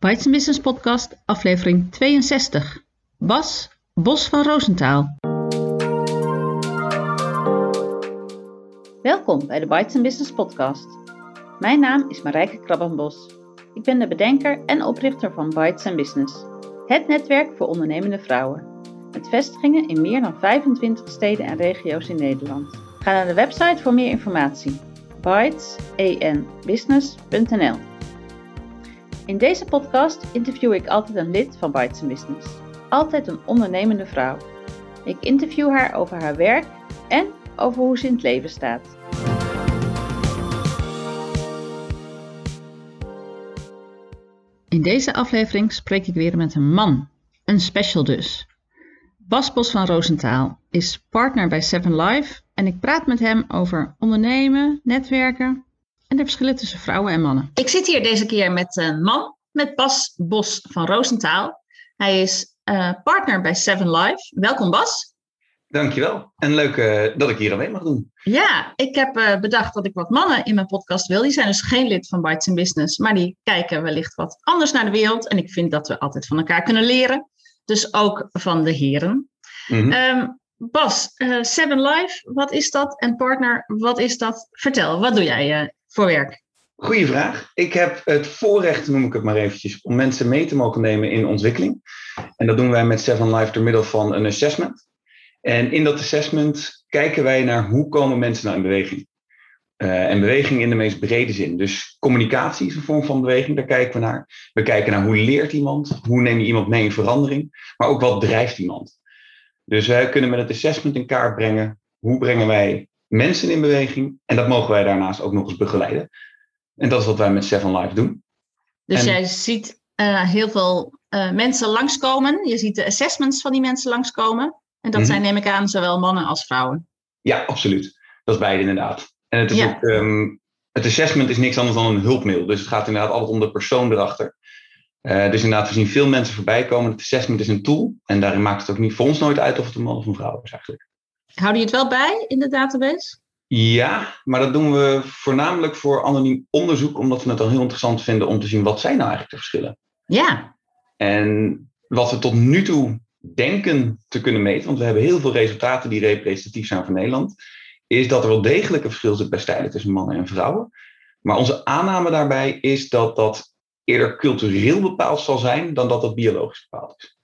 Bites Business Podcast, aflevering 62. Bas Bos van Roosentaal. Welkom bij de Bites Business Podcast. Mijn naam is Marijke Krabbenbos. Ik ben de bedenker en oprichter van Bites Business, het netwerk voor ondernemende vrouwen. Met vestigingen in meer dan 25 steden en regio's in Nederland. Ga naar de website voor meer informatie. bitesbusiness.nl In deze podcast interview ik altijd een lid van Bites Business. Altijd een ondernemende vrouw. Ik interview haar over haar werk en over hoe ze in het leven staat. In deze aflevering spreek ik weer met een man. Een special dus. Bas Bos van Roosentaal is partner bij Seven Life en ik praat met hem over ondernemen, netwerken en de verschillen tussen vrouwen en mannen. Ik zit hier deze keer met een man, met Bas Bos van Roosentaal. Hij is uh, partner bij Seven Life. Welkom Bas. Dankjewel. En leuk uh, dat ik hier aan mee mag doen. Ja, ik heb uh, bedacht dat ik wat mannen in mijn podcast wil. Die zijn dus geen lid van Bites in Business, maar die kijken wellicht wat anders naar de wereld. En ik vind dat we altijd van elkaar kunnen leren. Dus ook van de heren. Mm -hmm. um, Bas, uh, Seven Life, wat is dat? En partner, wat is dat? Vertel, wat doe jij voor werk? Goeie vraag. Ik heb het voorrecht, noem ik het maar eventjes, om mensen mee te mogen nemen in ontwikkeling. En dat doen wij met Seven Life door middel van een assessment. En in dat assessment kijken wij naar hoe komen mensen nou in beweging. Uh, en beweging in de meest brede zin. Dus communicatie is een vorm van beweging, daar kijken we naar. We kijken naar hoe leert iemand, hoe neem je iemand mee in verandering, maar ook wat drijft iemand. Dus wij kunnen met het assessment in kaart brengen hoe brengen wij mensen in beweging. En dat mogen wij daarnaast ook nog eens begeleiden. En dat is wat wij met Seven Life doen. Dus en, jij ziet uh, heel veel uh, mensen langskomen. Je ziet de assessments van die mensen langskomen. En dat mm-hmm. zijn, neem ik aan, zowel mannen als vrouwen. Ja, absoluut. Dat is beide inderdaad. En het, is ja. ook, um, het assessment is niks anders dan een hulpmiddel. Dus het gaat inderdaad altijd om de persoon erachter. Uh, dus inderdaad, we zien veel mensen voorbij komen. Het assessment is een tool. En daarin maakt het ook niet voor ons nooit uit of het een man of een vrouw is eigenlijk. Hou je het wel bij in de database? Ja, maar dat doen we voornamelijk voor anoniem onderzoek. Omdat we het dan heel interessant vinden om te zien wat zijn nou eigenlijk de verschillen. Ja. En wat we tot nu toe denken te kunnen meten, want we hebben heel veel resultaten die representatief zijn voor Nederland, is dat er wel degelijk een verschil zit bij stijlen tussen mannen en vrouwen. Maar onze aanname daarbij is dat dat eerder cultureel bepaald zal zijn dan dat dat biologisch bepaald is.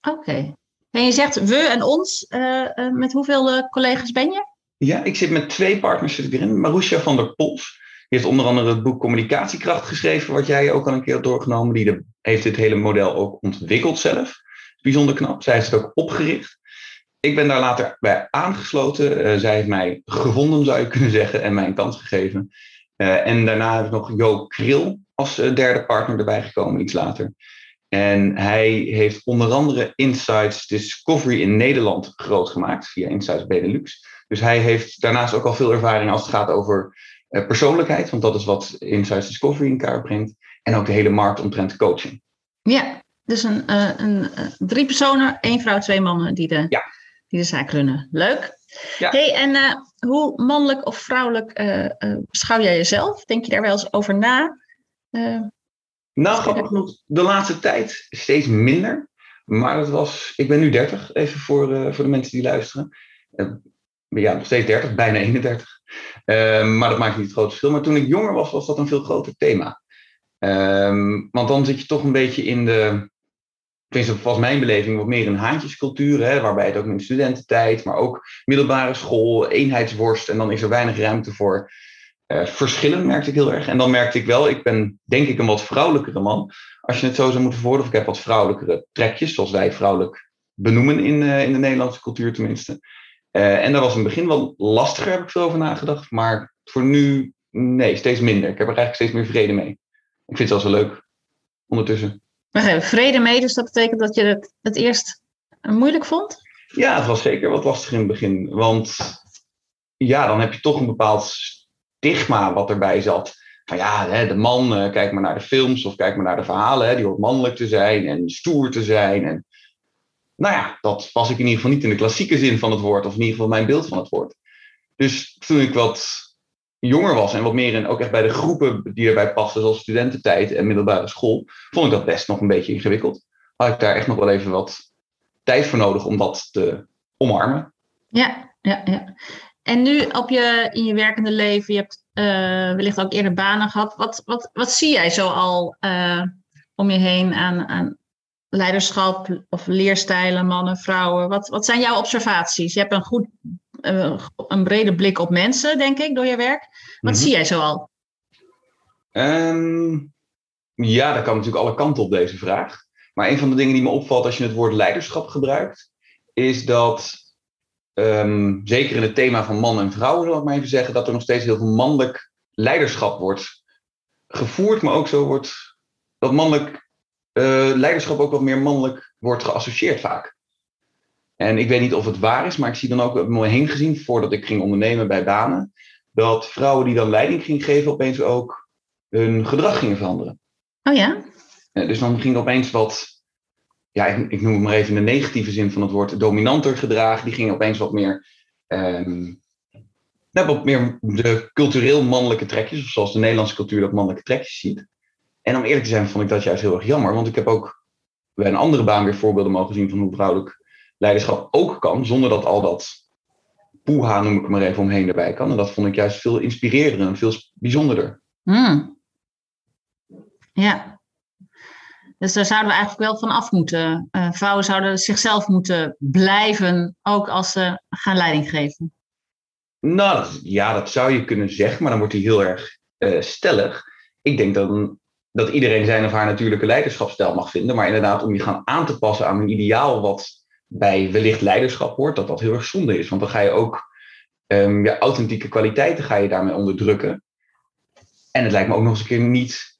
Oké. Okay. En je zegt we en ons, uh, uh, met hoeveel uh, collega's ben je? Ja, ik zit met twee partners erin. Marusha van der Pols, heeft onder andere het boek Communicatiekracht geschreven, wat jij ook al een keer hebt doorgenomen. Die de, heeft dit hele model ook ontwikkeld zelf. Bijzonder knap. Zij heeft het ook opgericht. Ik ben daar later bij aangesloten. Zij heeft mij gevonden, zou je kunnen zeggen, en mij een kans gegeven. En daarna heb ik nog Jo Kril als derde partner erbij gekomen, iets later. En hij heeft onder andere Insights Discovery in Nederland groot gemaakt via Insights Benelux. Dus hij heeft daarnaast ook al veel ervaring als het gaat over persoonlijkheid, want dat is wat Insights Discovery in kaart brengt. En ook de hele markt omtrent coaching. Ja, dus een, uh, een, uh, drie personen, één vrouw, twee mannen die de, ja. die de zaak runnen. Leuk. Ja. Hey, en uh, hoe mannelijk of vrouwelijk beschouw jij jezelf? Denk je daar wel eens over na? Nou, grappig genoeg, de laatste tijd steeds minder. Maar dat was, ik ben nu 30, even voor, voor de mensen die luisteren. ja, nog steeds 30, bijna 31. maar dat maakt niet het grote verschil. Maar toen ik jonger was, was dat een veel groter thema. Um, want dan zit je toch een beetje in de, tenminste was mijn beleving, wat meer een haantjescultuur, hè, waarbij het ook in de studententijd, maar ook middelbare school, eenheidsworst, en dan is er weinig ruimte voor verschillen, merkte ik heel erg. En dan merkte ik wel, ik ben denk ik een wat vrouwelijkere man, als je het zo zou moeten verwoorden, of ik heb wat vrouwelijkere trekjes, zoals wij vrouwelijk benoemen in, uh, in de Nederlandse cultuur tenminste. Uh, en daar was in het begin wel lastiger, heb ik veel over nagedacht, maar voor nu, nee, steeds minder. Ik heb er eigenlijk steeds meer vrede mee. Ik vind het zelfs wel leuk ondertussen. Hebben vrede mee, dus dat betekent dat je het, het eerst moeilijk vond? Ja, het was zeker wat lastig in het begin. Want ja, dan heb je toch een bepaald stigma wat erbij zat. Van ja, de man, uh, kijk maar naar de films of kijk maar naar de verhalen. Die hoort mannelijk te zijn en stoer te zijn. En, nou ja, dat was ik in ieder geval niet in de klassieke zin van het woord. Of in ieder geval mijn beeld van het woord. Dus toen ik wat jonger was en wat meer in, ook echt bij de groepen die erbij pasten, zoals studententijd en middelbare school, vond ik dat best nog een beetje ingewikkeld. Had ik daar echt nog wel even wat tijd voor nodig om dat te omarmen. Ja, ja, ja. En nu op je, in je werkende leven, je hebt uh, wellicht ook eerder banen gehad. Wat, wat, wat zie jij zo al uh, om je heen aan, aan leiderschap of leerstijlen, mannen, vrouwen? Wat, wat zijn jouw observaties? Je hebt een goed, uh, een brede blik op mensen, denk ik, door je werk. Wat zie jij zo al? Um, ja, dat kan natuurlijk alle kanten op deze vraag. Maar een van de dingen die me opvalt als je het woord leiderschap gebruikt, is dat um, zeker in het thema van man en vrouw, zal ik maar even zeggen, dat er nog steeds heel veel mannelijk leiderschap wordt gevoerd, maar ook zo wordt dat mannelijk uh, leiderschap ook wat meer mannelijk wordt geassocieerd vaak. En ik weet niet of het waar is, maar ik zie dan ook om me heen gezien, voordat ik ging ondernemen bij banen, dat vrouwen die dan leiding gingen geven, opeens ook hun gedrag gingen veranderen. Oh ja? Dus dan ging opeens wat ja, ik, ik, noem het maar even in de negatieve zin van het woord, dominanter gedragen. Die gingen opeens wat meer, um, wat meer de cultureel mannelijke trekjes, of zoals de Nederlandse cultuur dat mannelijke trekjes ziet. En om eerlijk te zijn, vond ik dat juist heel erg jammer, want ik heb ook bij een andere baan weer voorbeelden mogen zien van hoe vrouwelijk leiderschap ook kan, zonder dat al dat poeha, noem ik maar even, omheen erbij kan. En dat vond ik juist veel inspirerender en veel bijzonderder. Hmm. Ja, dus daar zouden we eigenlijk wel van af moeten. Uh, vrouwen zouden zichzelf moeten blijven, ook als ze gaan leiding geven. Nou, ja, dat zou je kunnen zeggen, maar dan wordt hij heel erg uh, stellig. Ik denk dan dat iedereen zijn of haar natuurlijke leiderschapsstijl mag vinden, maar inderdaad om je gaan aan te passen aan een ideaal wat bij wellicht leiderschap hoort, dat dat heel erg zonde is. Want dan ga je ook um, je authentieke kwaliteiten ga je daarmee onderdrukken. En het lijkt me ook nog eens een keer niet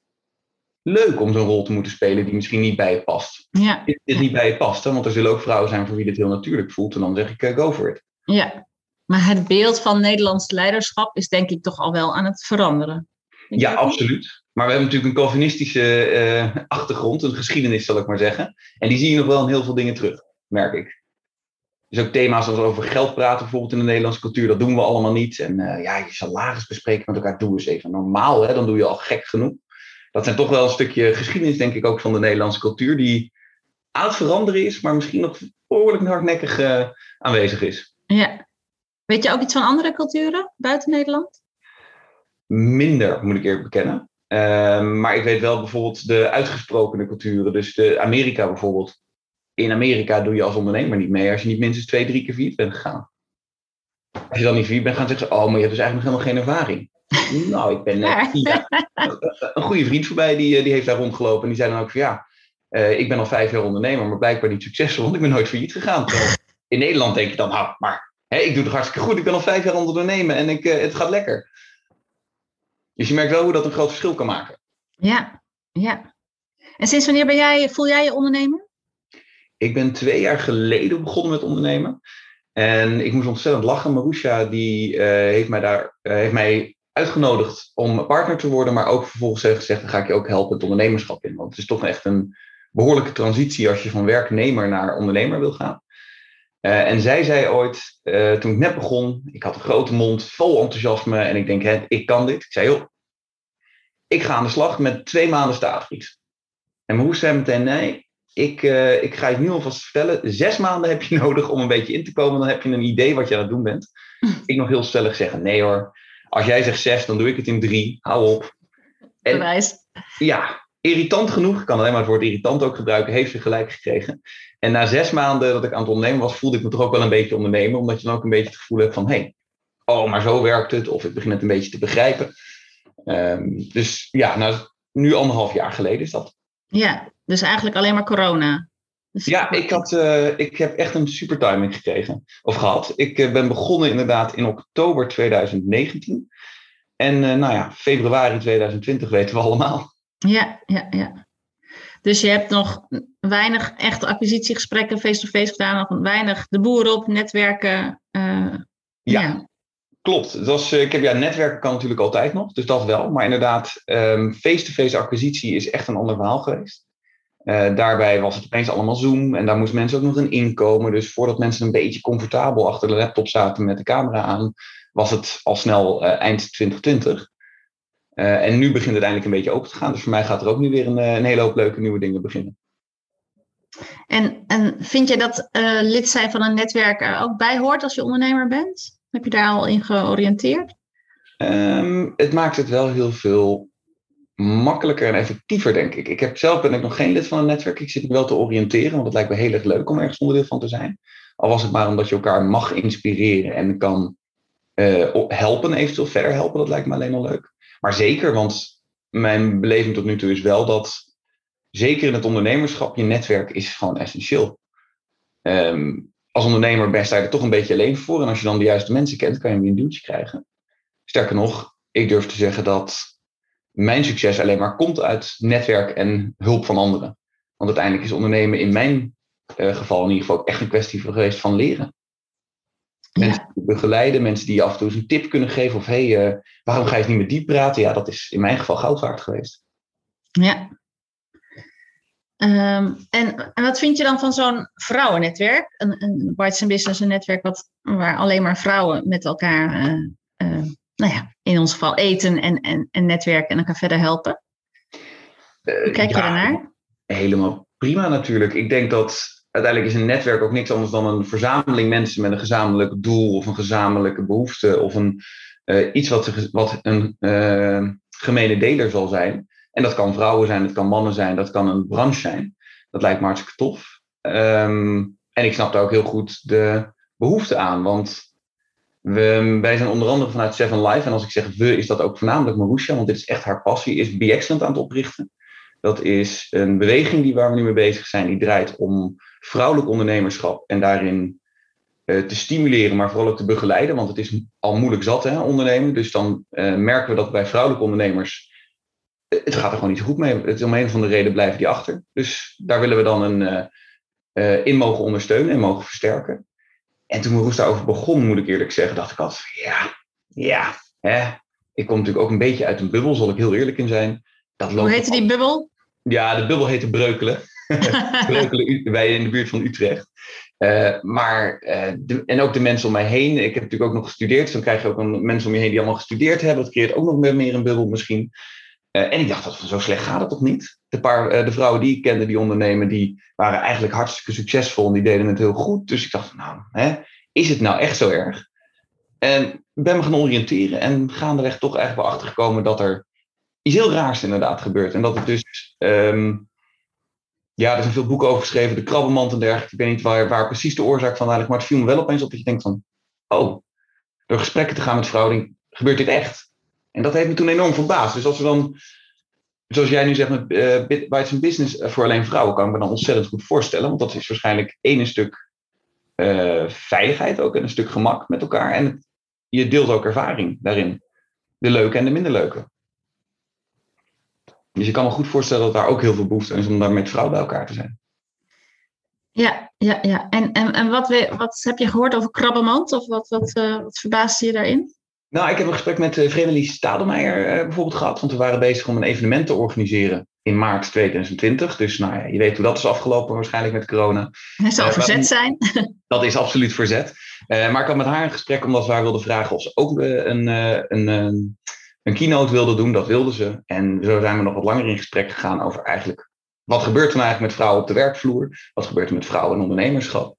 leuk om zo'n rol te moeten spelen die misschien niet bij je past. Ja. Dit, dit niet bij je past, hè? want er zullen ook vrouwen zijn voor wie dit heel natuurlijk voelt. En dan zeg ik, uh, go for it. Ja, maar het beeld van Nederlands leiderschap is denk ik toch al wel aan het veranderen. Ja, absoluut. Maar we hebben natuurlijk een Calvinistische uh, achtergrond, een geschiedenis zal ik maar zeggen. En die zie je nog wel in heel veel dingen terug, merk ik. Dus ook thema's zoals over geld praten, bijvoorbeeld in de Nederlandse cultuur, dat doen we allemaal niet. En uh, ja, je salaris bespreken met elkaar, doe eens even normaal, hè? dan doe je al gek genoeg dat zijn toch wel een stukje geschiedenis, denk ik, ook van de Nederlandse cultuur, die aan het veranderen is, maar misschien nog behoorlijk hardnekkig uh, aanwezig is. Ja. Weet je ook iets van andere culturen buiten Nederland? Minder, moet ik eerlijk bekennen. Uh, maar ik weet wel bijvoorbeeld de uitgesprokene culturen. Dus de Amerika bijvoorbeeld. In Amerika doe je als ondernemer niet mee als je niet minstens twee, drie keer failliet bent gegaan. Als je dan niet failliet bent gaan zeggen ze, oh, maar je hebt dus eigenlijk nog helemaal geen ervaring. Nou, ik ben ja. een goede vriend voorbij, die, eh, die heeft daar rondgelopen. En die zei dan ook van ja, uh, ik ben al vijf jaar ondernemer, maar blijkbaar niet succesvol, want ik ben nooit failliet gegaan. in Nederland denk je dan, nou, maar hè, ik doe het hartstikke goed. Ik ben al vijf jaar ondernemen en ik, uh, het gaat lekker. Dus je merkt wel hoe dat een groot verschil kan maken. Ja, ja. En sinds wanneer ben jij, voel jij je ondernemer? Ik ben twee jaar geleden begonnen met ondernemen. En ik moest ontzettend lachen. Marusha die, uh, heeft mij daar uh, heeft mij uitgenodigd om partner te worden, maar ook vervolgens heeft gezegd, dan ga ik je ook helpen het ondernemerschap in. Want het is toch echt een behoorlijke transitie als je van werknemer naar ondernemer wil gaan. Uh, en zij zei ooit, toen ik net begon, ik had een grote mond, vol enthousiasme en ik denk, hè, ik kan dit. Ik zei, joh, ik ga aan de slag met twee maanden staafvries. En hoe zei meteen, nee, ik, uh, ik ga je nu alvast vertellen, zes maanden heb je nodig om een beetje in te komen, dan heb je een idee wat je aan het doen bent. ik nog heel stellig zeggen, nee hoor, als jij zegt zes, dan doe ik het in drie. Hou op. En, Bewijs. Ja, irritant genoeg. Ik kan alleen maar het woord irritant ook gebruiken. Heeft ze gelijk gekregen. En na zes maanden dat ik aan het ondernemen was, voelde ik me toch ook wel een beetje ondernemen. Omdat je dan ook een beetje het gevoel hebt van, hé, hey, oh, maar zo werkt het. Of ik begin het een beetje te begrijpen. Um, dus ja, nou, nu anderhalf jaar geleden is dat. Ja, dus eigenlijk alleen maar corona. Dus ja, ik, had, uh, ik heb echt een super timing gekregen. Of gehad. Ik uh, ben begonnen inderdaad in oktober 2019. En uh, nou ja, februari 2020 weten we allemaal. Ja, ja, ja. Dus je hebt nog weinig echte acquisitiegesprekken face-to-face gedaan. Nog weinig de boer op, netwerken. ja, ja, klopt. Was, ik heb, ja, netwerken kan natuurlijk altijd nog. Dus dat wel. Maar inderdaad, um, face-to-face acquisitie is echt een ander verhaal geweest. Uh, daarbij was het opeens allemaal Zoom en daar moesten mensen ook nog in inkomen. Dus voordat mensen een beetje comfortabel achter de laptop zaten met de camera aan, was het al snel eind 2020. en nu begint het eindelijk een beetje open te gaan. Dus voor mij gaat er ook nu weer een, een hele hoop leuke nieuwe dingen beginnen. En, en vind je dat lid zijn van een netwerk er ook bij hoort als je ondernemer bent? Heb je daar al in georiënteerd? Ehm, het maakt het wel heel veel makkelijker en effectiever, denk ik. Ik heb zelf ben ik nog geen lid van een netwerk. Ik zit me wel te oriënteren, want het lijkt me heel erg leuk om ergens onderdeel van te zijn. Al was het maar omdat je elkaar mag inspireren en kan uh, helpen, eventueel verder helpen. Dat lijkt me alleen al leuk. Maar zeker, want mijn beleving tot nu toe is wel dat, zeker in het ondernemerschap, je netwerk is gewoon essentieel. Um, als ondernemer ben je er toch een beetje alleen voor. En als je dan de juiste mensen kent, kan je weer een duwtje krijgen. Sterker nog, ik durf te zeggen dat mijn succes alleen maar komt uit netwerk en hulp van anderen. Want uiteindelijk is ondernemen in mijn uh, geval in ieder geval echt een kwestie geweest van leren. Mensen die begeleiden, mensen die je af en toe eens een tip kunnen geven. Of hé, hey, uh, waarom ga je niet met die praten? Ja, dat is in mijn geval goud waard geweest. Ja. Um, en, en wat vind je dan van zo'n vrouwennetwerk? Een, een Bites Business, een netwerk wat, waar alleen maar vrouwen met elkaar uh, nou ja, in ons geval eten en, en, en netwerken en elkaar verder helpen. Hoe kijk je daarnaar? Helemaal prima natuurlijk. Ik denk dat uiteindelijk is een netwerk ook niks anders dan een verzameling mensen met een gezamenlijk doel of een gezamenlijke behoefte of een, uh, iets wat, wat een uh, gemene deler zal zijn. En dat kan vrouwen zijn, dat kan mannen zijn, dat kan een branche zijn. Dat lijkt me hartstikke tof. Um, en ik snap daar ook heel goed de behoefte aan, want we, wij zijn onder andere vanuit Seven Life, en als ik zeg we, is dat ook voornamelijk Marusha, want dit is echt haar passie, is Be Excellent aan het oprichten. Dat is een beweging die waar we nu mee bezig zijn, die draait om vrouwelijk ondernemerschap en daarin uh, te stimuleren, maar vooral ook te begeleiden, want het is al moeilijk zat, hè, ondernemen. Dus dan uh, merken we dat bij vrouwelijke ondernemers, het gaat er gewoon niet zo goed mee. Het is om een van de redenen blijven die achter. Dus daar willen we dan een, in mogen ondersteunen en mogen versterken. En toen Roes daarover begon, moet ik eerlijk zeggen, dacht ik altijd, ja, ja, hè. Ik kom natuurlijk ook een beetje uit een bubbel, zal ik heel eerlijk in zijn. Dat Hoe heette die bubbel? Ja, de bubbel heette Breukelen. Breukelen wij in de buurt van Utrecht. Uh, maar, uh, de, en ook de mensen om mij heen. Ik heb natuurlijk ook nog gestudeerd. Dus dan krijg je ook een, mensen om je heen die allemaal gestudeerd hebben. Dat creëert ook nog meer, meer een bubbel misschien. Uh, en ik dacht, dat zo slecht gaat het toch niet? De, paar, de vrouwen die ik kende, die ondernemen, die waren eigenlijk hartstikke succesvol. En die deden het heel goed. Dus ik dacht, nou, hè, is het nou echt zo erg? En ben me gaan oriënteren en gaandeweg toch eigenlijk wel achtergekomen dat er iets heel raars inderdaad gebeurt. En dat het dus, um, ja, er zijn veel boeken over geschreven, de krabbenmand en dergelijke. Ik weet niet waar, waar precies de oorzaak van eigenlijk, maar het viel me wel opeens op dat je denkt van, oh, door gesprekken te gaan met vrouwen, gebeurt dit echt? En dat heeft me toen enorm verbaasd. Dus als we dan, zoals jij nu zegt met uh, Bites Business eh, voor alleen vrouwen, kan ik me dan ontzettend goed voorstellen. Want dat is waarschijnlijk één stuk uh, veiligheid ook en een stuk gemak met elkaar. En je deelt ook ervaring daarin. De leuke en de minder leuke. Dus je kan me goed voorstellen dat daar ook heel veel behoefte is om daar met vrouwen bij elkaar te zijn. Ja, ja, ja. En, en, en wat, wat heb je gehoord over krabbenmand? Of wat, wat, uh, wat verbaasde je daarin? Nou, ik heb een gesprek met uh, Vreemdelie Stadelmeijer uh, bijvoorbeeld gehad. Want we waren bezig om een evenement te organiseren in maart 2020. Dus nou ja, je weet hoe dat is afgelopen waarschijnlijk met corona. Het zal uh, verzet zijn. Dat is absoluut verzet. maar ik had met haar een gesprek omdat we haar wilden vragen of ze ook een, een, een, een keynote wilde doen. Dat wilde ze. En zo zijn we nog wat langer in gesprek gegaan over eigenlijk... Wat gebeurt er nou eigenlijk met vrouwen op de werkvloer? Wat gebeurt er met vrouwen in ondernemerschap?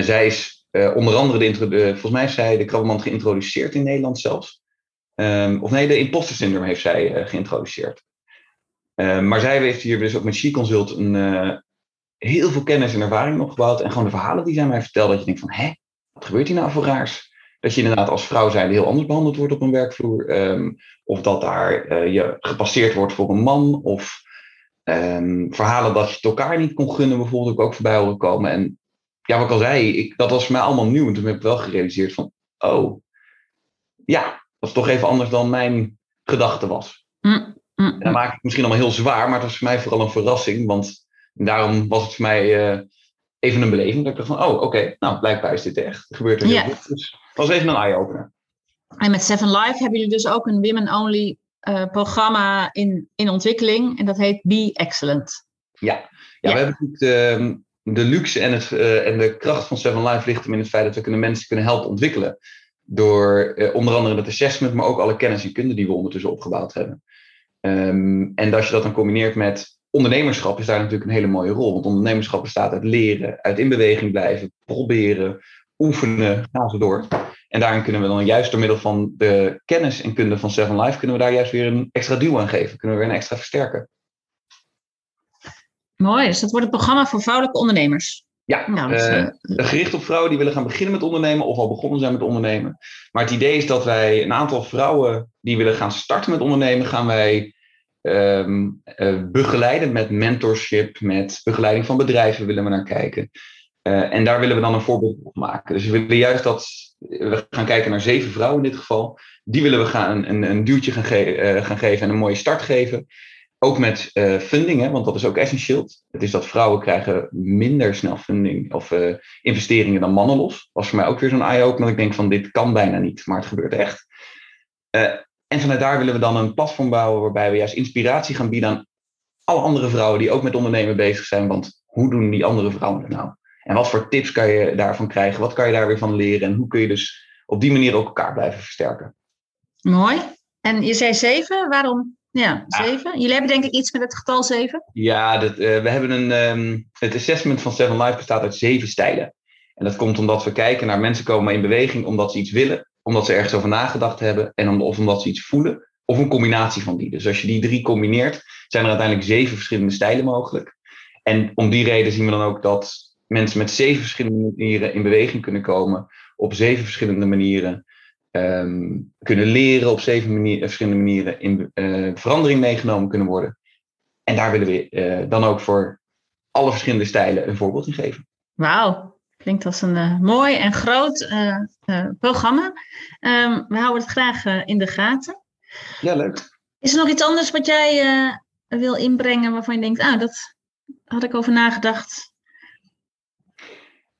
zij is uh, onder andere, de, de, volgens mij zij de krabbenmand geïntroduceerd in Nederland zelfs. Um, of nee, de imposter syndrome heeft zij uh, geïntroduceerd. Um, maar zij heeft hier dus ook met She Consult een, heel veel kennis en ervaring opgebouwd. En gewoon de verhalen die zij mij vertelt, dat je denkt van, hè, wat gebeurt hier nou voor raars? Dat je inderdaad als vrouw zijnde heel anders behandeld wordt op een werkvloer. Um, of dat daar je gepasseerd wordt voor een man. Of verhalen dat je het elkaar niet kon gunnen, bijvoorbeeld, ook voorbij horen komen. En ja, wat ik al zei, ik, dat was voor mij allemaal nieuw. En toen heb ik wel gerealiseerd van, oh, ja, dat is toch even anders dan mijn gedachte was. Mm, mm, en dat maakt het misschien allemaal heel zwaar, maar het was voor mij vooral een verrassing. Want daarom was het voor mij uh, even een beleving. Dat ik dacht van, oh, oké, okay, nou, blijkbaar is dit echt. Er gebeurt er heel veel. Dus het was even een eye-opener. En met Seven Live hebben jullie dus ook een women-only uh, programma in, in ontwikkeling. En dat heet Be Excellent. Ja, ja, ja. we hebben natuurlijk de luxe en, het, uh, en de kracht van Seven Life ligt hem in het feit dat we kunnen mensen kunnen helpen ontwikkelen. door onder andere het assessment, maar ook alle kennis en kunde die we ondertussen opgebouwd hebben. Ehm, en als je dat dan combineert met ondernemerschap, is daar natuurlijk een hele mooie rol. Want ondernemerschap bestaat uit leren, uit in beweging blijven, proberen, oefenen, gaan ze door. En daarin kunnen we dan juist door middel van de kennis en kunde van Seven Life, kunnen we daar juist weer een extra duw aan geven. Kunnen we weer een extra versterken. Mooi, dus dat wordt het programma voor vrouwelijke ondernemers. Ja, nou, uh, gericht op vrouwen die willen gaan beginnen met ondernemen of al begonnen zijn met ondernemen. Maar het idee is dat wij een aantal vrouwen die willen gaan starten met ondernemen, gaan wij um, uh, begeleiden met mentorship, met begeleiding van bedrijven willen we naar kijken. Uh, en daar willen we dan een voorbeeld van maken. Dus we willen juist dat, we gaan kijken naar zeven vrouwen in dit geval. Die willen we gaan een, een duwtje gaan, ge gaan geven en een mooie start geven. Ook met uh, funding, hè, want dat is ook essentieel. Het is dat vrouwen krijgen minder snel funding of uh, investeringen dan mannen los. Was voor mij ook weer zo'n eye-opener. Ik denk van dit kan bijna niet, maar het gebeurt echt. Uh, en vanuit daar willen we dan een platform bouwen waarbij we juist inspiratie gaan bieden aan alle andere vrouwen die ook met ondernemen bezig zijn. Want hoe doen die andere vrouwen het nou? En wat voor tips kan je daarvan krijgen? Wat kan je daar weer van leren? En hoe kun je dus op die manier ook elkaar blijven versterken? Mooi. En je zei zeven, waarom ja, zeven. Jullie hebben denk ik iets met het getal zeven? Ja, dat, uh, we hebben een, um, het assessment van Seven Life bestaat uit zeven stijlen. En dat komt omdat we kijken naar mensen komen in beweging omdat ze iets willen, omdat ze ergens over nagedacht hebben en om, of omdat ze iets voelen, of een combinatie van die. Dus als je die drie combineert, zijn er uiteindelijk zeven verschillende stijlen mogelijk. En om die reden zien we dan ook dat mensen met zeven verschillende manieren in beweging kunnen komen, op zeven verschillende manieren um, kunnen leren op zeven manier, verschillende manieren in uh, verandering meegenomen kunnen worden. En daar willen we uh, dan ook voor alle verschillende stijlen een voorbeeld in geven. Wauw, klinkt als een uh, mooi en groot programma. Um, we houden het graag in de gaten. Ja, leuk. Is er nog iets anders wat jij wil inbrengen waarvan je denkt, ah, dat had ik over nagedacht.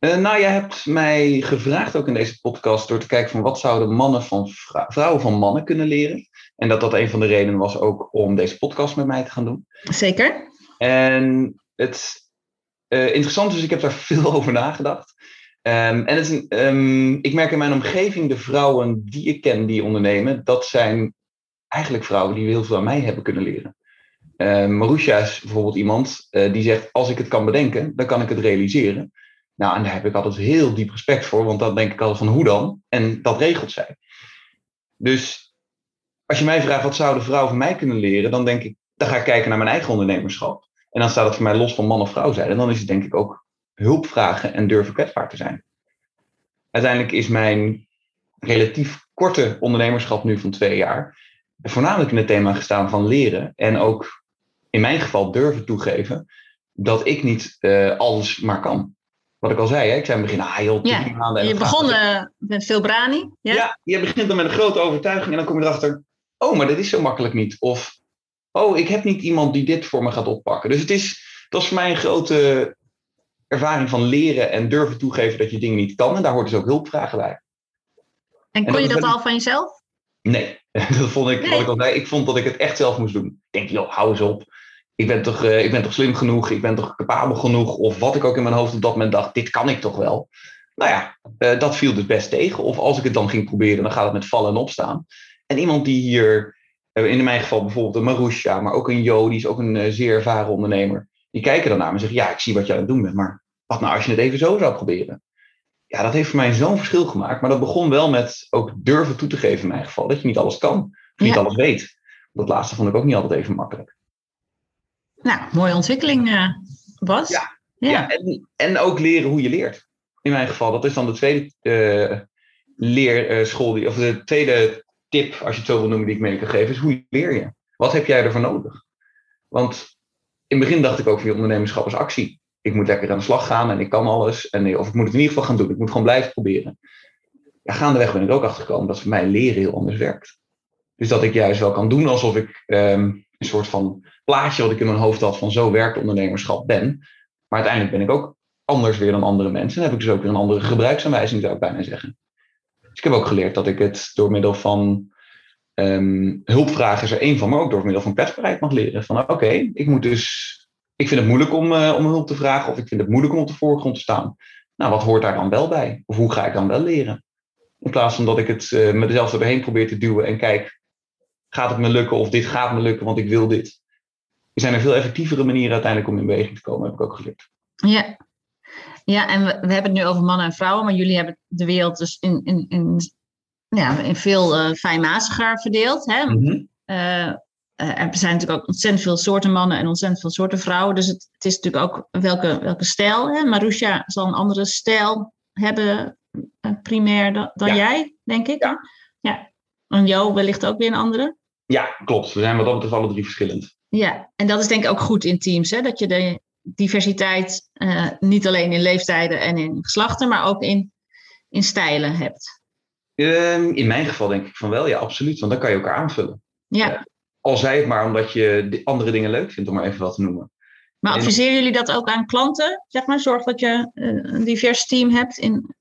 Uh, nou, jij hebt mij gevraagd ook in deze podcast door te kijken van wat zouden mannen van vrouwen van mannen kunnen leren. En dat dat een van de redenen was ook om deze podcast met mij te gaan doen. Zeker. En het uh, interessante is, ik heb daar veel over nagedacht. Um, en het is um, ik merk in mijn omgeving de vrouwen die ik ken die ondernemen, dat zijn eigenlijk vrouwen die heel veel aan mij hebben kunnen leren. Uh, Marusha is bijvoorbeeld iemand uh, die zegt, als ik het kan bedenken, dan kan ik het realiseren. Nou, en daar heb ik altijd heel diep respect voor, want dan denk ik altijd van hoe dan? En dat regelt zij. Dus als je mij vraagt wat zou de vrouw van mij kunnen leren, dan denk ik, dan ga ik kijken naar mijn eigen ondernemerschap. En dan staat het voor mij los van man of vrouw zijn. En dan is het denk ik ook hulp vragen en durven kwetsbaar te zijn. Uiteindelijk is mijn relatief korte ondernemerschap nu van twee jaar voornamelijk in het thema gestaan van leren. En ook in mijn geval durven toegeven dat ik niet uh, alles maar kan wat ik al zei, hè? ik zei in het begin, ah joh, ja. maanden. je begon uh, met veel brani. Ja? ja, je begint dan met een grote overtuiging en dan kom je erachter, oh, maar dit is zo makkelijk niet. Of, oh, ik heb niet iemand die dit voor me gaat oppakken. Dus het is, dat is voor mij een grote ervaring van leren en durven toegeven dat je dingen niet kan. En daar hoort dus ook hulpvragen bij. En kon je dat al van jezelf? Nee, dat vond ik, wat ik al zei, ik vond dat ik het echt zelf moest doen. Ik denk, joh, hou eens op ik ben, toch, uh, ik ben toch slim genoeg, ik ben toch capabel genoeg, of wat ik ook in mijn hoofd op dat moment dacht, dit kan ik toch wel. Nou ja, uh, dat viel dus best tegen. Of als ik het dan ging proberen, dan gaat het met vallen en opstaan. En iemand die hier, uh, in mijn geval bijvoorbeeld een Marusha, maar ook een Jo, die is ook een zeer ervaren ondernemer, die kijken dan naar me en zeggen, ja, ik zie wat je aan het doen bent, maar wat nou als je het even zo zou proberen? Ja, dat heeft voor mij zo'n verschil gemaakt. Maar dat begon wel met ook durven toe te geven in mijn geval. Dat je niet alles kan, of niet alles weet. Dat laatste vond ik ook niet altijd even makkelijk. Nou, mooie ontwikkeling, uh, Bas. Ja, ja. en, en ook leren hoe je leert. In mijn geval, dat is dan de tweede uh, leerschool, die, of de tweede tip, als je het zo wil noemen, die ik mee kan geven, is hoe leer je? Wat heb jij ervoor nodig? Want in het begin dacht ik ook van je ondernemerschap is actie. Ik moet lekker aan de slag gaan en ik kan alles. En, of ik moet het in ieder geval gaan doen. Ik moet gewoon blijven proberen. Ja, gaandeweg ben ik ook achtergekomen dat voor mij leren heel anders werkt. Dus dat ik juist wel kan doen alsof ik um, een soort van plaatje wat ik in mijn hoofd had van zo werkt ondernemerschap ben. Maar uiteindelijk ben ik ook anders weer dan andere mensen. En heb ik dus ook weer een andere gebruiksaanwijzing, zou ik bijna zeggen. Dus ik heb ook geleerd dat ik het door middel van um, hulpvragen is er één van, maar ook door middel van kwetsbaarheid mag leren. Van oké, ik moet dus. Ik vind het moeilijk om, uh, om hulp te vragen, of ik vind het moeilijk om op de voorgrond te staan. Nou, wat hoort daar dan wel bij? Of hoe ga ik dan wel leren? In plaats van dat ik het uh, mezelf erheen probeer te duwen en kijk, gaat het me lukken of dit gaat me lukken, want ik wil dit. Er zijn er veel effectievere manieren uiteindelijk om in beweging te komen, heb ik ook geleerd. Ja, ja en we, we hebben het nu over mannen en vrouwen, maar jullie hebben de wereld dus in, in, in, ja, in veel uh, fijnmaziger verdeeld. Hè? Mm er zijn natuurlijk ook ontzettend veel soorten mannen en ontzettend veel soorten vrouwen. Dus het, het is natuurlijk ook welke, welke stijl. Hè? Marusha zal een andere stijl hebben primair dan, dan jij, denk ik. Ja. ja. En Jo wellicht ook weer een andere. Ja, klopt. We zijn wat dat betreft alle drie verschillend. Ja, en dat is denk ik ook goed in teams, hè? dat je de diversiteit uh, niet alleen in leeftijden en in geslachten, maar ook in, in stijlen hebt. Um, in mijn geval denk ik van wel, ja, absoluut. Want dan kan je elkaar aanvullen. Ja. Uh, al zij het maar omdat je andere dingen leuk vindt, om maar even wat te noemen. Maar adviseren jullie dat ook aan klanten? Zeg maar, zorg dat je uh, een divers team hebt in,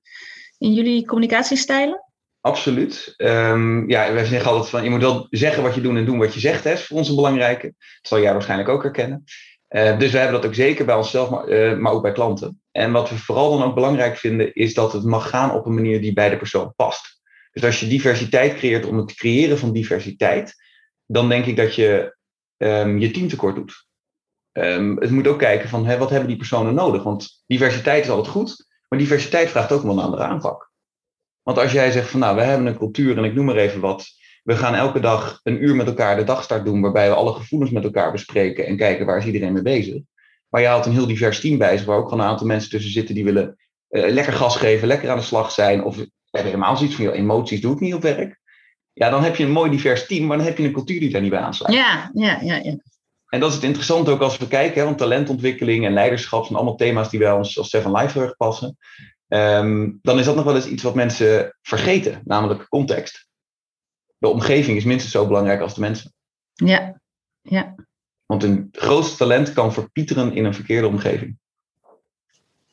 in jullie communicatiestijlen? Absoluut. Um, ja, wij zeggen altijd van je moet wel zeggen wat je doet en doen wat je zegt. Is voor ons een belangrijke. Dat zal jij waarschijnlijk ook herkennen. Uh, dus we hebben dat ook zeker bij onszelf, maar, uh, maar ook bij klanten. En wat we vooral dan ook belangrijk vinden, is dat het mag gaan op een manier die bij de persoon past. Dus als je diversiteit creëert om het creëren van diversiteit, dan denk ik dat je um, je team tekort doet. Um, het moet ook kijken van hè, wat hebben die personen nodig? Want diversiteit is altijd goed, maar diversiteit vraagt ook wel een andere aanpak. Want als jij zegt van nou, we hebben een cultuur en ik noem maar even wat. We gaan elke dag een uur met elkaar de dagstart doen, waarbij we alle gevoelens met elkaar bespreken en kijken waar is iedereen mee bezig. Maar je haalt een heel divers team bij zich, waar ook gewoon een aantal mensen tussen zitten die willen uh, lekker gas geven, lekker aan de slag zijn. Of hebben helemaal zoiets van, emoties doe ik niet op werk. Ja, dan heb je een mooi divers team, maar dan heb je een cultuur die daar niet bij aansluit. Ja, ja, ja. ja. En dat is het interessante ook als we kijken, hè, want talentontwikkeling en leiderschap zijn allemaal thema's die bij ons als Seven Life passen. Um, dan is dat nog wel eens iets wat mensen vergeten, namelijk context. De omgeving is minstens zo belangrijk als de mensen. Ja, ja. Want een grootste talent kan verpieteren in een verkeerde omgeving.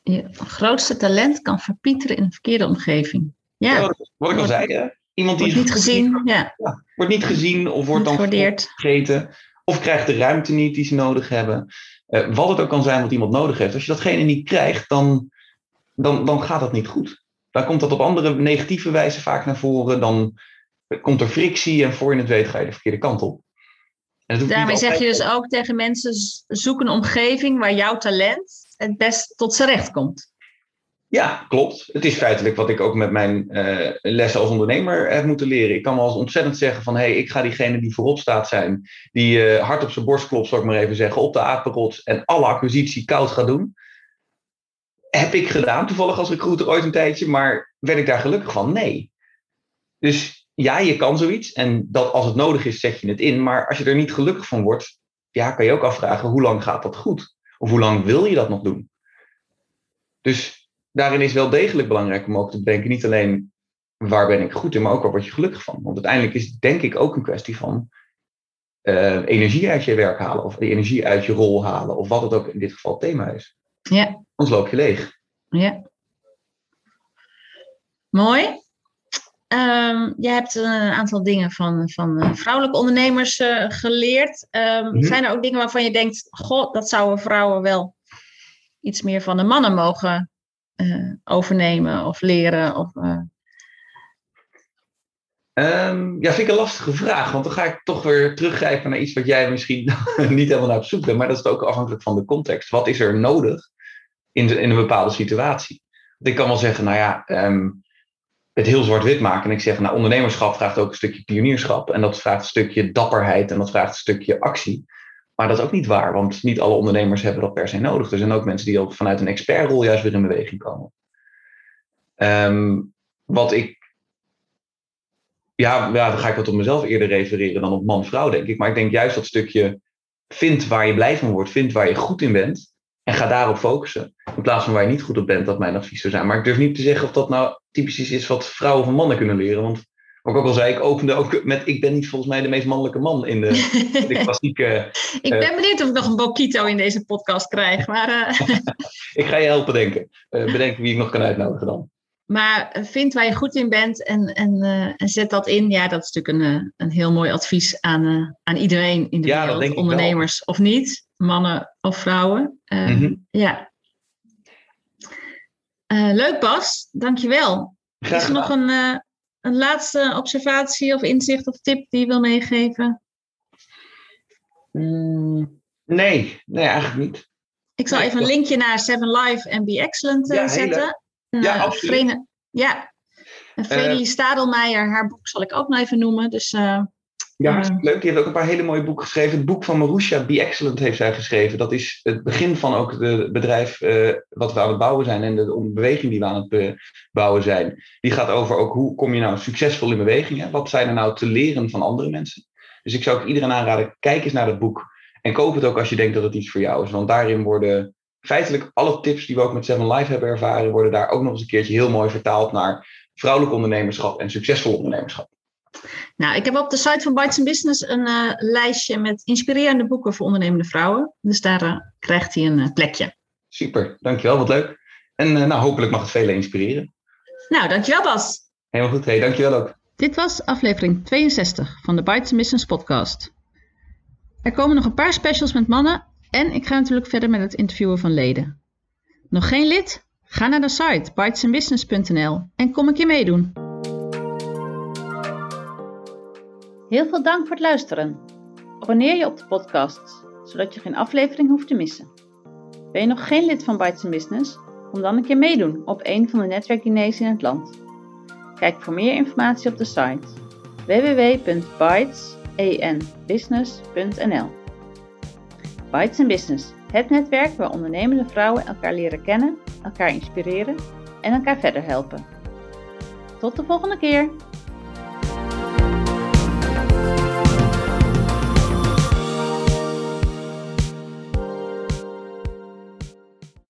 Je grootste talent kan verpieteren in een verkeerde omgeving. Ja. ja wat ik al zei, hè? iemand die wordt niet gezien. Ja. ja. wordt niet gezien of wordt niet dan vergeten. Of krijgt de ruimte niet die ze nodig hebben. Uh, wat het ook kan zijn wat iemand nodig heeft. Als je datgene niet krijgt, dan, dan, dan gaat dat niet goed. Dan komt dat op andere negatieve wijze vaak naar voren. Dan komt er frictie en voor je het weet ga je de verkeerde kant op. En Daarmee zeg je dus ook tegen mensen: zoek een omgeving waar jouw talent het best tot zijn recht komt. Ja, klopt. Het is feitelijk wat ik ook met mijn uh, lessen als ondernemer heb moeten leren. Ik kan wel eens ontzettend zeggen van, hé, hey, ik ga diegene die voorop staat zijn, die uh, hard op zijn borst klopt, zal ik maar even zeggen, op de apenrots en alle acquisitie koud gaat doen. Heb ik gedaan, toevallig als recruiter ooit een tijdje, maar werd ik daar gelukkig van? Nee. Dus ja, je kan zoiets en dat als het nodig is, zet je het in. Maar als je er niet gelukkig van wordt, ja, kan je ook afvragen, hoe lang gaat dat goed? Of hoe lang wil je dat nog doen? Dus daarin is wel degelijk belangrijk om ook te bedenken, niet alleen waar ben ik goed in, maar ook waar word je gelukkig van. Want uiteindelijk is het denk ik ook een kwestie van uh, energie uit je werk halen, of energie uit je rol halen, of wat het ook in dit geval thema is. Ja. Anders loop je leeg. Ja. Mooi. Um, je hebt een aantal dingen van, van vrouwelijke ondernemers uh, geleerd. Um, mm-hmm. Zijn er ook dingen waarvan je denkt, goh, dat zouden vrouwen wel iets meer van de mannen mogen uh, overnemen of leren? Of, uh... um, ja, vind ik een lastige vraag. Want dan ga ik toch weer teruggrijpen naar iets wat jij misschien niet helemaal naar op zoek bent. Maar dat is ook afhankelijk van de context. Wat is er nodig in, in een bepaalde situatie? Ik kan wel zeggen, nou ja, um, het heel zwart-wit maken. En ik zeg, nou, ondernemerschap vraagt ook een stukje pionierschap. En dat vraagt een stukje dapperheid en dat vraagt een stukje actie. Maar dat is ook niet waar, want niet alle ondernemers hebben dat per se nodig. Er zijn ook mensen die ook vanuit een expertrol juist weer in beweging komen. Um, wat ik. Ja, ja, dan ga ik wat op mezelf eerder refereren dan op man-vrouw, denk ik. Maar ik denk juist dat stukje. Vind waar je blij van wordt, vind waar je goed in bent. En ga daarop focussen. In plaats van waar je niet goed op bent, dat mijn advies zou zijn. Maar ik durf niet te zeggen of dat nou typisch is wat vrouwen van mannen kunnen leren. Want ook al zei, ik opende ook met, ik ben niet volgens mij de meest mannelijke man in de, de klassieke... ik ben uh, benieuwd of ik nog een Bokito in deze podcast krijg. Maar, uh... ik ga je helpen denken. Uh, bedenken wie ik nog kan uitnodigen dan. Maar vind waar je goed in bent en, en, en zet dat in. Ja, dat is natuurlijk een, een heel mooi advies aan, aan iedereen in de ja, wereld. Ondernemers of niet, mannen of vrouwen. Mm -hmm. Ja. leuk Bas, dankjewel. Graag is er nog een een laatste observatie of inzicht of tip die je wil meegeven? Mm, nee, nee, eigenlijk niet. Ik zal even een linkje naar Seven Live en Be Excellent uh, zetten. Ja, uh, absoluut. Vrene, ja, en Fredelie Stadelmeijer, haar boek zal ik ook nog even noemen. Dus, uh, ja, hartstikke leuk. Die heeft ook een paar hele mooie boeken geschreven. Het boek van Marusha, Be Excellent, heeft zij geschreven. Dat is het begin van ook het bedrijf uh, wat we aan het bouwen zijn en de beweging die we aan het bouwen zijn. Die gaat over ook hoe kom je nou succesvol in bewegingen? Wat zijn er nou te leren van andere mensen? Dus ik zou ook iedereen aanraden, kijk eens naar dat boek. En koop het ook als je denkt dat het iets voor jou is. Want daarin worden feitelijk alle tips die we ook met Seven Live hebben ervaren, worden daar ook nog eens een keertje heel mooi vertaald naar vrouwelijk ondernemerschap en succesvol ondernemerschap. Nou, ik heb op de site van Bites Business een uh, lijstje met inspirerende boeken voor ondernemende vrouwen. Dus daar uh, krijgt hij een uh, plekje. Super, dankjewel, wat leuk. En nou, hopelijk mag het velen inspireren. Nou, dankjewel Bas. Helemaal goed, hey, dankjewel ook. Dit was aflevering 62 van de Bites Business podcast. Er komen nog een paar specials met mannen en ik ga natuurlijk verder met het interviewen van leden. Nog geen lid? Ga naar de site bitesandbusiness.nl en kom een keer meedoen. Heel veel dank voor het luisteren. Abonneer je op de podcast, zodat je geen aflevering hoeft te missen. Ben je nog geen lid van Bites Business? Kom dan een keer meedoen op een van de netwerkdiners in het land. Kijk voor meer informatie op de site www.bytesenbusiness.nl Bites Business, het netwerk waar ondernemende vrouwen elkaar leren kennen, elkaar inspireren en elkaar verder helpen. Tot de volgende keer!